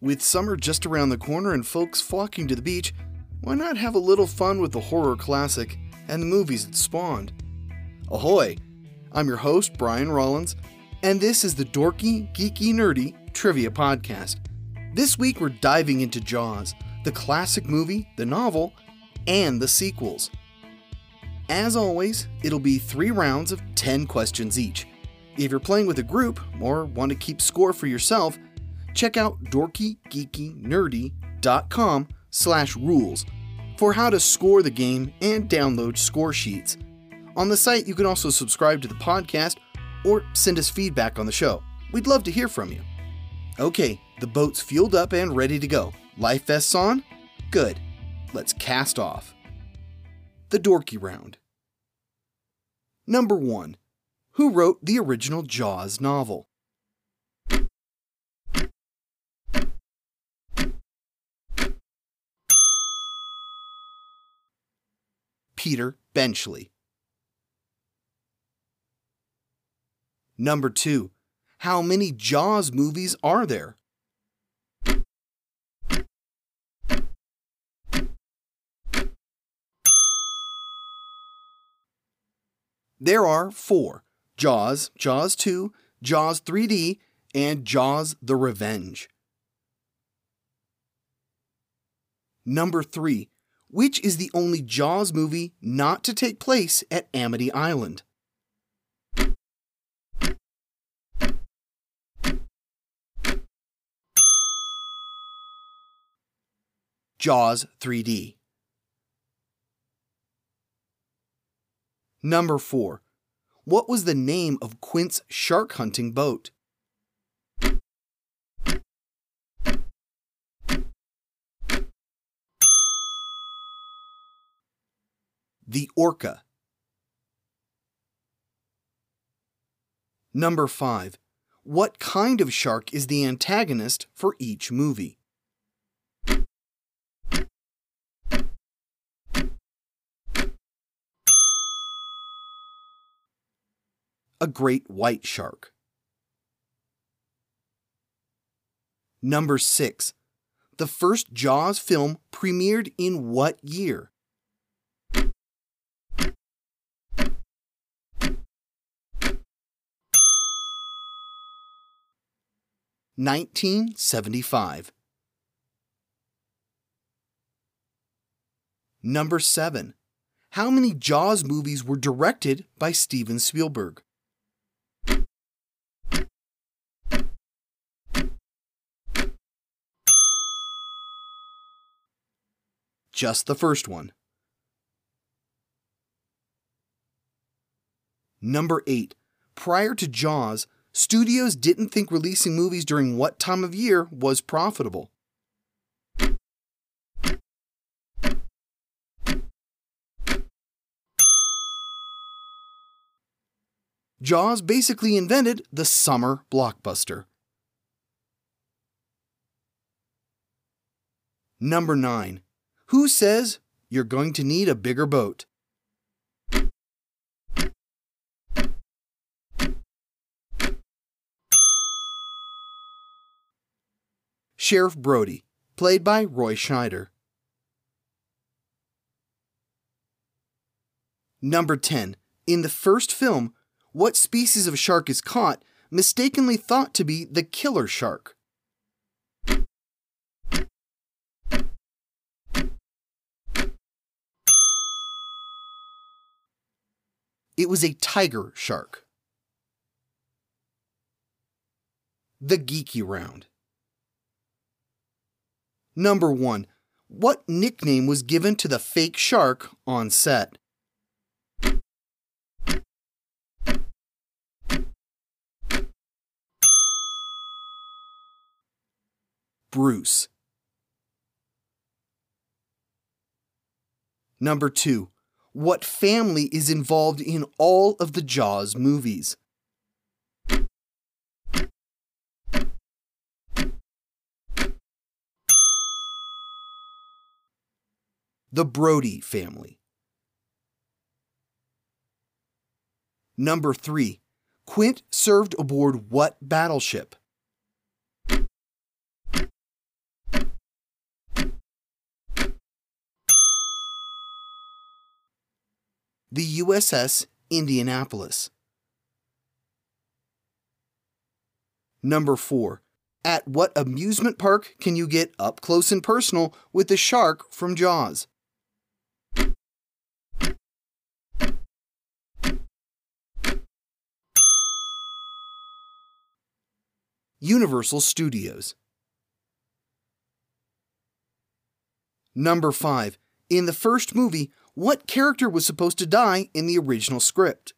With summer just around the corner and folks flocking to the beach, why not have a little fun with the horror classic and the movies it spawned? Ahoy! I'm your host, Brian Rollins, and this is the Dorky, Geeky, Nerdy Trivia Podcast. This week we're diving into Jaws, the classic movie, the novel, and the sequels. As always, it'll be three rounds of 10 questions each. If you're playing with a group or want to keep score for yourself, check out dorkygeekynerdy.com slash rules for how to score the game and download score sheets. On the site, you can also subscribe to the podcast or send us feedback on the show. We'd love to hear from you. Okay, the boat's fueled up and ready to go. Life vests on? Good. Let's cast off. The Dorky Round. Number 1. Who wrote the original Jaws novel? Peter Benchley. Number 2. How many Jaws movies are there? There are four Jaws, Jaws 2, Jaws 3D, and Jaws the Revenge. Number 3. Which is the only Jaws movie not to take place at Amity Island? Jaws 3D. Number 4. What was the name of Quint's shark hunting boat? The Orca. Number 5. What kind of shark is the antagonist for each movie? A great white shark. Number 6. The first Jaws film premiered in what year? Nineteen seventy five. Number seven. How many Jaws movies were directed by Steven Spielberg? Just the first one. Number 8. Prior to Jaws, studios didn't think releasing movies during what time of year was profitable. Jaws basically invented the summer blockbuster. Number 9. Who says you're going to need a bigger boat? Sheriff Brody, played by Roy Scheider. Number 10. In the first film, what species of shark is caught, mistakenly thought to be the killer shark? It was a tiger shark. The Geeky Round. Number 1. What nickname was given to the fake shark on set? Bruce. Number 2. What family is involved in all of the Jaws movies? The Brody family. Number 3. Quint served aboard what battleship? The USS Indianapolis. Number 4. At what amusement park can you get up close and personal with the shark from Jaws? Universal Studios. Number 5. In the first movie, what character was supposed to die in the original script?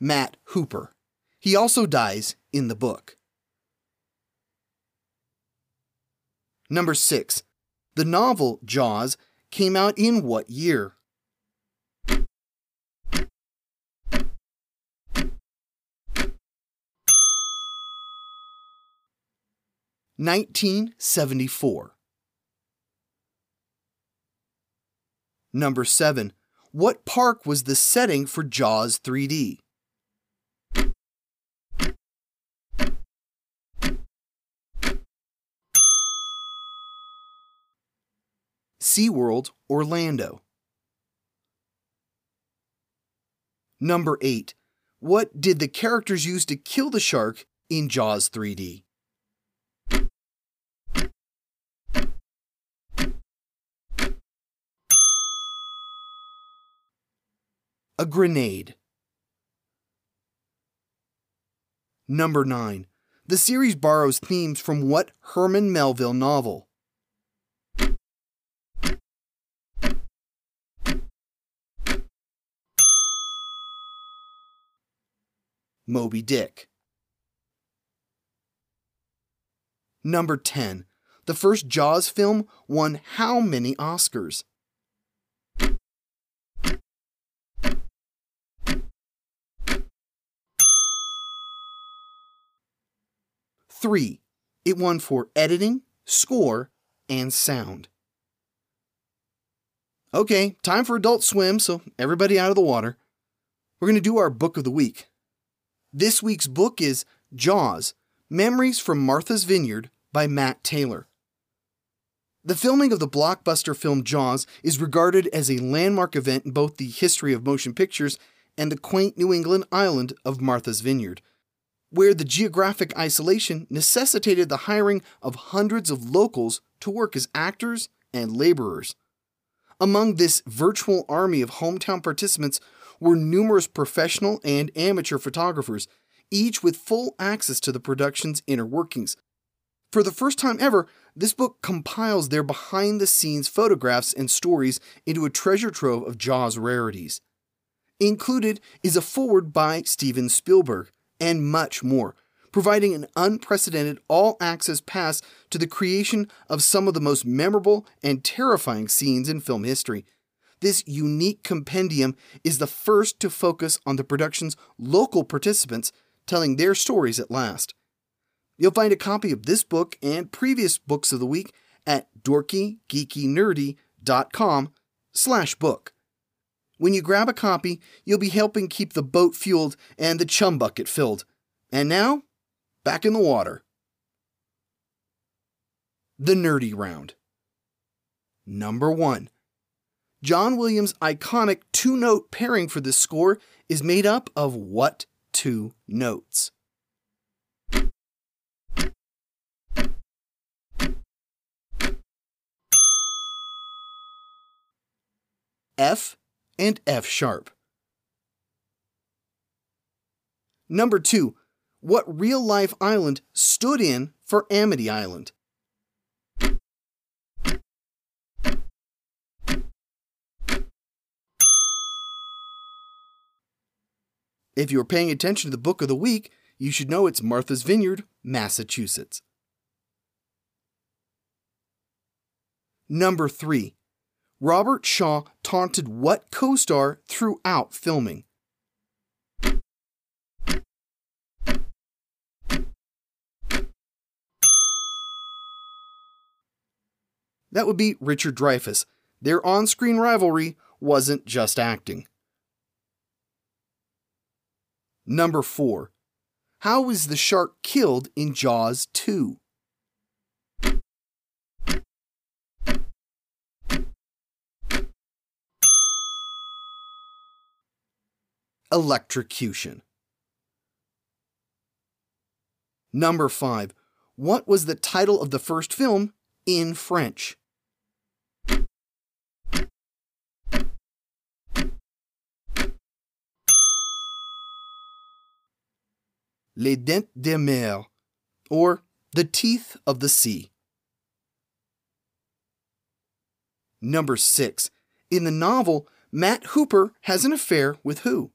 Matt Hooper. He also dies in the book. Number 6. The novel Jaws came out in what year? Nineteen seventy four. Number seven. What park was the setting for Jaws 3D? SeaWorld, Orlando. Number 8. What did the characters use to kill the shark in Jaws 3D? A grenade. Number 9. The series borrows themes from what Herman Melville novel? Moby Dick. Number 10. The first Jaws film won how many Oscars? Three. It won for editing, score, and sound. Okay, time for Adult Swim, so everybody out of the water. We're going to do our book of the week. This week's book is Jaws Memories from Martha's Vineyard by Matt Taylor. The filming of the blockbuster film Jaws is regarded as a landmark event in both the history of motion pictures and the quaint New England island of Martha's Vineyard, where the geographic isolation necessitated the hiring of hundreds of locals to work as actors and laborers. Among this virtual army of hometown participants were numerous professional and amateur photographers, each with full access to the production's inner workings. For the first time ever, this book compiles their behind the scenes photographs and stories into a treasure trove of Jaws rarities. Included is a foreword by Steven Spielberg, and much more, providing an unprecedented all access pass to the creation of some of the most memorable and terrifying scenes in film history. This unique compendium is the first to focus on the production's local participants telling their stories at last. You'll find a copy of this book and previous books of the week at dorkygeekynerdy.com slash book. When you grab a copy, you'll be helping keep the boat fueled and the chum bucket filled. And now, back in the water. The Nerdy Round. Number 1. John Williams' iconic two note pairing for this score is made up of what two notes? F and F sharp. Number two, what real life island stood in for Amity Island? If you are paying attention to the book of the week, you should know it's Martha's Vineyard, Massachusetts. Number 3. Robert Shaw taunted what co star throughout filming? That would be Richard Dreyfuss. Their on screen rivalry wasn't just acting. Number 4. How is the shark killed in Jaws 2? Electrocution. Number 5. What was the title of the first film in French? Les Dents de Mer, or The Teeth of the Sea. Number 6. In the novel, Matt Hooper has an affair with who?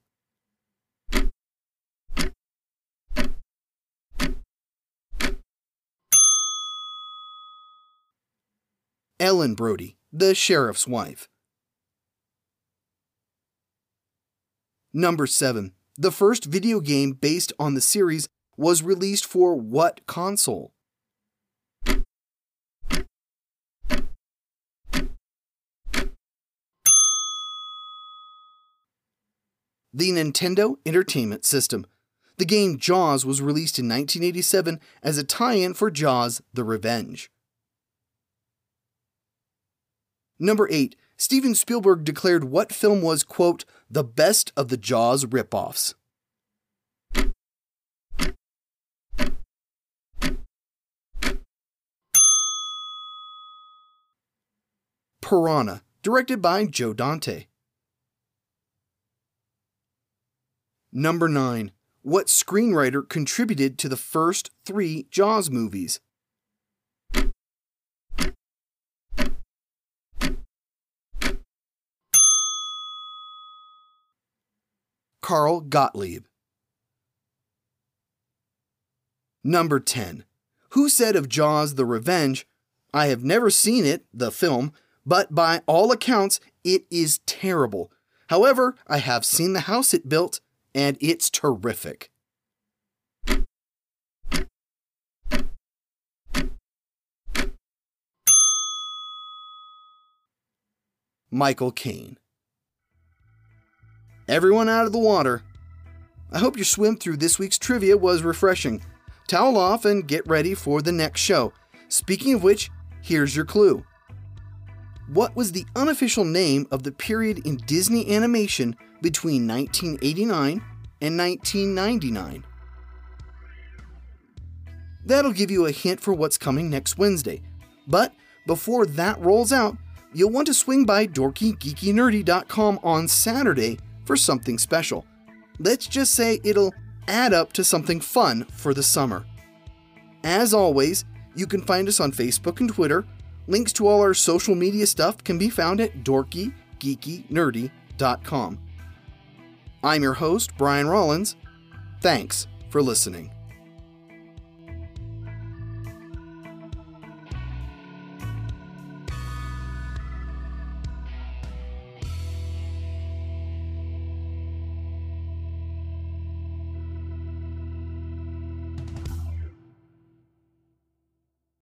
Ellen Brody, the sheriff's wife. Number 7. The first video game based on the series was released for what console? The Nintendo Entertainment System. The game Jaws was released in 1987 as a tie in for Jaws The Revenge. Number 8. Steven Spielberg declared what film was, quote, the best of the Jaws ripoffs. Piranha, directed by Joe Dante. Number 9. What screenwriter contributed to the first three Jaws movies? Carl Gottlieb. Number 10. Who said of Jaws the Revenge, I have never seen it, the film, but by all accounts, it is terrible. However, I have seen the house it built, and it's terrific. Michael Caine. Everyone out of the water. I hope your swim through this week's trivia was refreshing. Towel off and get ready for the next show. Speaking of which, here's your clue. What was the unofficial name of the period in Disney animation between 1989 and 1999? That'll give you a hint for what's coming next Wednesday. But before that rolls out, you'll want to swing by dorkygeekynerdy.com on Saturday for something special. Let's just say it'll add up to something fun for the summer. As always, you can find us on Facebook and Twitter. Links to all our social media stuff can be found at dorkygeekynerdy.com. I'm your host, Brian Rollins. Thanks for listening.